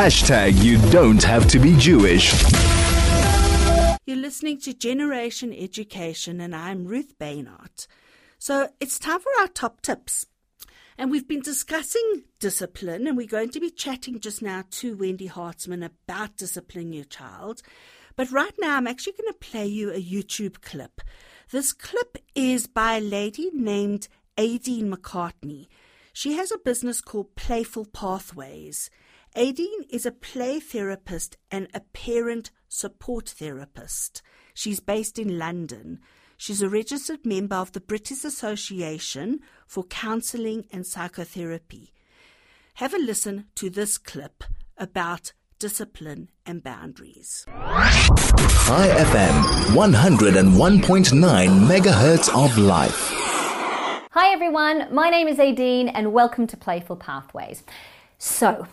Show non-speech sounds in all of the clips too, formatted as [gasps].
Hashtag you don't have to be Jewish. You're listening to Generation Education, and I'm Ruth Beinart. So it's time for our top tips. And we've been discussing discipline, and we're going to be chatting just now to Wendy Hartzman about disciplining your child. But right now, I'm actually going to play you a YouTube clip. This clip is by a lady named Aideen McCartney. She has a business called Playful Pathways. Aideen is a play therapist and a parent support therapist. She's based in London. She's a registered member of the British Association for Counselling and Psychotherapy. Have a listen to this clip about discipline and boundaries. Hi FM, 101.9 megahertz of life. Hi everyone, my name is Aideen and welcome to Playful Pathways. So,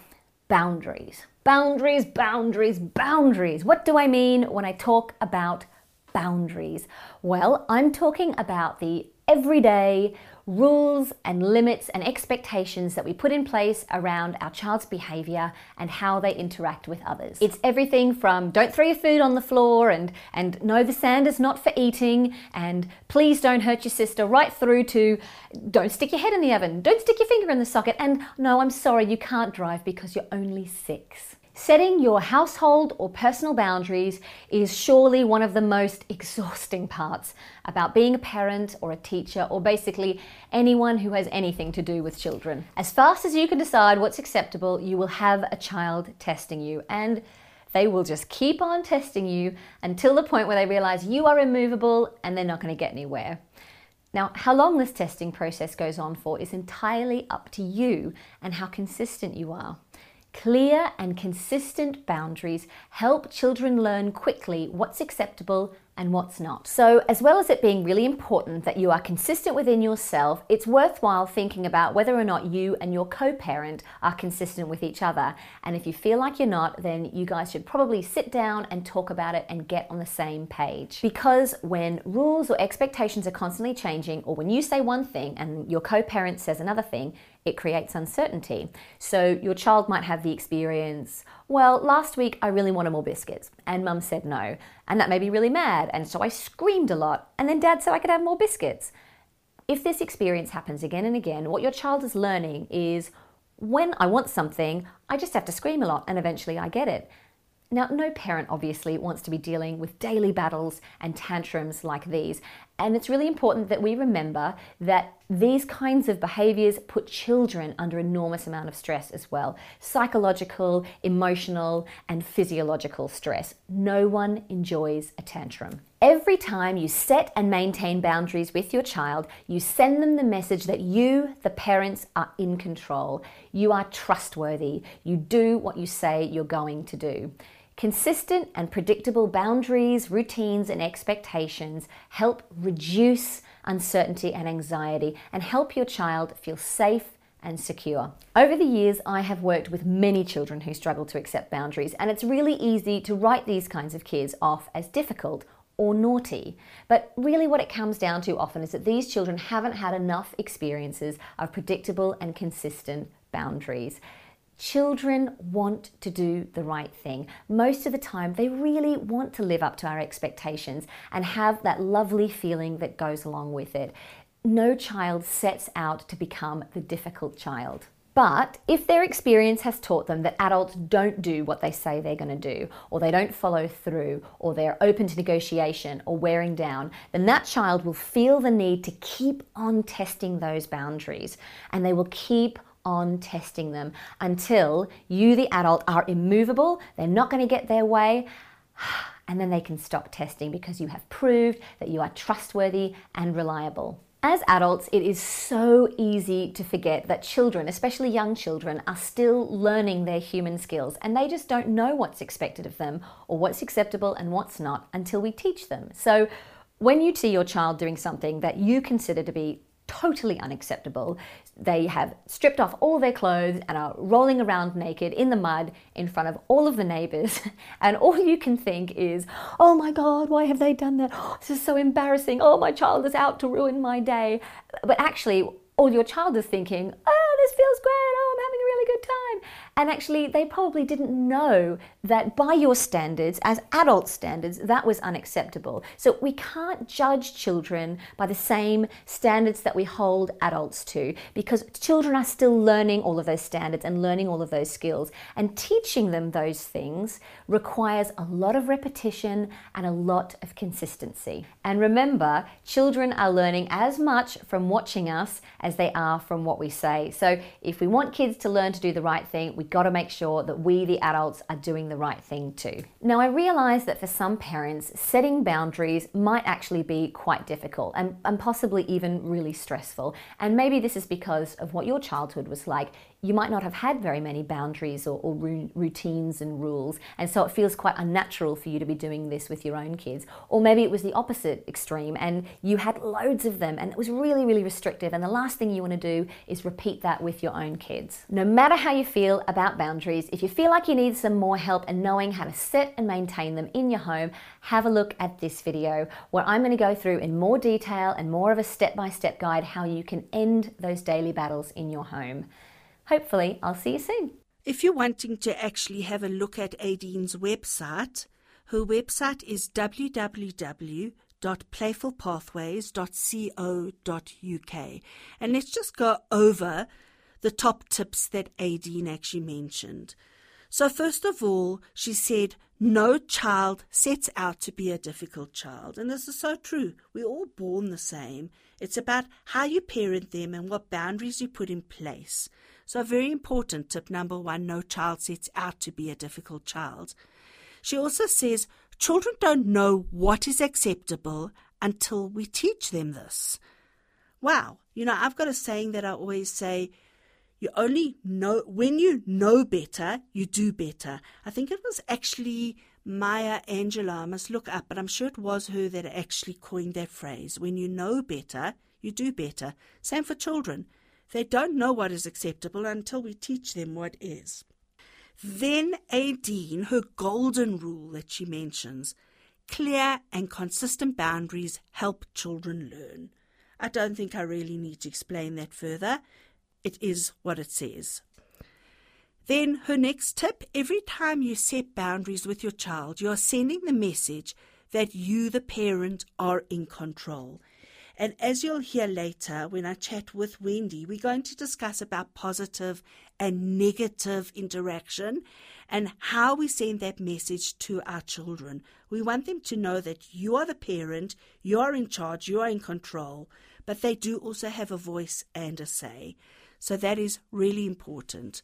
boundaries. Boundaries, boundaries, boundaries. What do I mean when I talk about boundaries? Well, I'm talking about the everyday rules and limits and expectations that we put in place around our child's behavior and how they interact with others. It's everything from don't throw your food on the floor and and no the sand is not for eating and please don't hurt your sister right through to don't stick your head in the oven, don't stick your finger in the socket and no I'm sorry you can't drive because you're only 6. Setting your household or personal boundaries is surely one of the most exhausting parts about being a parent or a teacher or basically anyone who has anything to do with children. As fast as you can decide what's acceptable, you will have a child testing you and they will just keep on testing you until the point where they realize you are immovable and they're not going to get anywhere. Now, how long this testing process goes on for is entirely up to you and how consistent you are. Clear and consistent boundaries help children learn quickly what's acceptable and what's not. So, as well as it being really important that you are consistent within yourself, it's worthwhile thinking about whether or not you and your co parent are consistent with each other. And if you feel like you're not, then you guys should probably sit down and talk about it and get on the same page. Because when rules or expectations are constantly changing, or when you say one thing and your co parent says another thing, it creates uncertainty. So your child might have the experience, well, last week I really wanted more biscuits, and mum said no, and that made me really mad, and so I screamed a lot, and then dad said I could have more biscuits. If this experience happens again and again, what your child is learning is when I want something, I just have to scream a lot, and eventually I get it. Now, no parent obviously wants to be dealing with daily battles and tantrums like these, and it's really important that we remember that these kinds of behaviors put children under enormous amount of stress as well psychological, emotional, and physiological stress. No one enjoys a tantrum. Every time you set and maintain boundaries with your child, you send them the message that you, the parents, are in control. You are trustworthy. You do what you say you're going to do. Consistent and predictable boundaries, routines, and expectations help reduce uncertainty and anxiety and help your child feel safe and secure. Over the years, I have worked with many children who struggle to accept boundaries, and it's really easy to write these kinds of kids off as difficult or naughty. But really, what it comes down to often is that these children haven't had enough experiences of predictable and consistent boundaries. Children want to do the right thing. Most of the time, they really want to live up to our expectations and have that lovely feeling that goes along with it. No child sets out to become the difficult child. But if their experience has taught them that adults don't do what they say they're going to do, or they don't follow through, or they're open to negotiation or wearing down, then that child will feel the need to keep on testing those boundaries and they will keep on testing them until you, the adult, are immovable, they're not going to get their way, [sighs] and then they can stop testing because you have proved that you are trustworthy and reliable. As adults, it is so easy to forget that children, especially young children, are still learning their human skills and they just don't know what's expected of them or what's acceptable and what's not until we teach them. So, when you see your child doing something that you consider to be totally unacceptable. They have stripped off all their clothes and are rolling around naked in the mud in front of all of the neighbors. [laughs] And all you can think is, oh my God, why have they done that? Oh, [gasps] this is so embarrassing. Oh, my child is out to ruin my day. But actually, all your child is thinking, oh, this feels great. Oh, I'm having a really good time. And actually, they probably didn't know that by your standards, as adult standards, that was unacceptable. So we can't judge children by the same standards that we hold adults to because children are still learning all of those standards and learning all of those skills. And teaching them those things requires a lot of repetition and a lot of consistency. And remember, children are learning as much from watching us as they are from what we say. So if we want kids to learn to do the right thing, we've got to make sure that we, the adults, are doing the right thing too. Now, I realize that for some parents, setting boundaries might actually be quite difficult and, and possibly even really stressful. And maybe this is because of what your childhood was like you might not have had very many boundaries or, or, routines and rules, and so it feels quite unnatural for you to be doing this with your own kids. Or maybe it was the opposite extreme and you had loads of them and it was really, really restrictive, and the last thing you want to do is repeat that with your own kids. No matter how you feel about boundaries, if you feel like you need some more help in knowing how to set and maintain them in your home, have a look at this video where I'm going to go through in more detail and more of a step by step guide how you can end those daily battles in your home. Hopefully, I'll see you soon. If you're wanting to actually have a look at Aideen's website, her website is www.playfulpathways.co.uk. And let's just go over the top tips that Aideen actually mentioned. So, first of all, she said, No child sets out to be a difficult child. And this is so true. We're all born the same. It's about how you parent them and what boundaries you put in place. So, very important tip number one no child sets out to be a difficult child. She also says children don't know what is acceptable until we teach them this. Wow. You know, I've got a saying that I always say, you only know when you know better, you do better. I think it was actually Maya Angelou. I must look up, but I'm sure it was her that actually coined that phrase. When you know better, you do better. Same for children. They don't know what is acceptable until we teach them what is. Then Aideen, her golden rule that she mentions, clear and consistent boundaries help children learn. I don't think I really need to explain that further. It is what it says. Then her next tip every time you set boundaries with your child, you are sending the message that you, the parent, are in control. And as you'll hear later when I chat with Wendy, we're going to discuss about positive and negative interaction and how we send that message to our children. We want them to know that you are the parent, you are in charge, you are in control, but they do also have a voice and a say. So that is really important.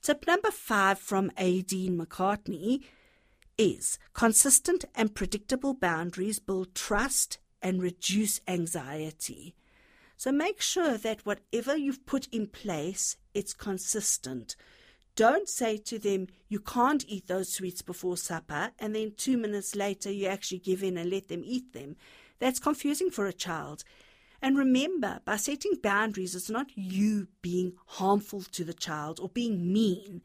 Tip number five from Aideen McCartney is consistent and predictable boundaries build trust and reduce anxiety. So make sure that whatever you've put in place, it's consistent. Don't say to them, you can't eat those sweets before supper, and then two minutes later you actually give in and let them eat them. That's confusing for a child. And remember, by setting boundaries, it's not you being harmful to the child or being mean.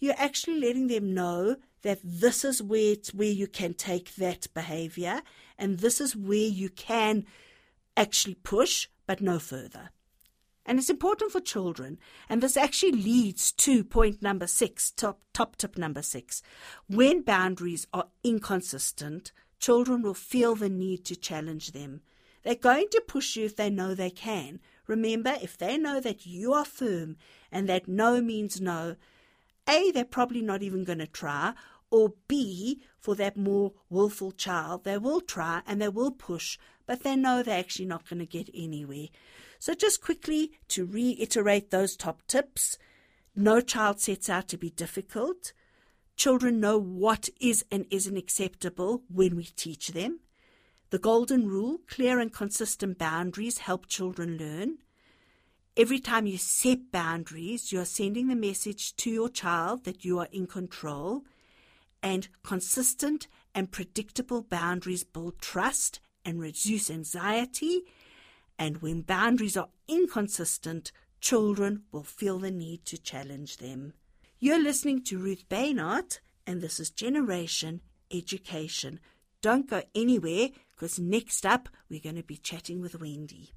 You're actually letting them know that this is where, where you can take that behavior and this is where you can actually push, but no further. And it's important for children. And this actually leads to point number six, top, top tip number six. When boundaries are inconsistent, children will feel the need to challenge them. They're going to push you if they know they can. Remember, if they know that you are firm and that no means no, A, they're probably not even going to try, or B, for that more willful child, they will try and they will push, but they know they're actually not going to get anywhere. So, just quickly to reiterate those top tips no child sets out to be difficult. Children know what is and isn't acceptable when we teach them. The golden rule clear and consistent boundaries help children learn. Every time you set boundaries, you are sending the message to your child that you are in control and consistent and predictable boundaries build trust and reduce anxiety. And when boundaries are inconsistent, children will feel the need to challenge them. You're listening to Ruth Beinart, and this is Generation Education. Don't go anywhere because next up we're going to be chatting with Wendy.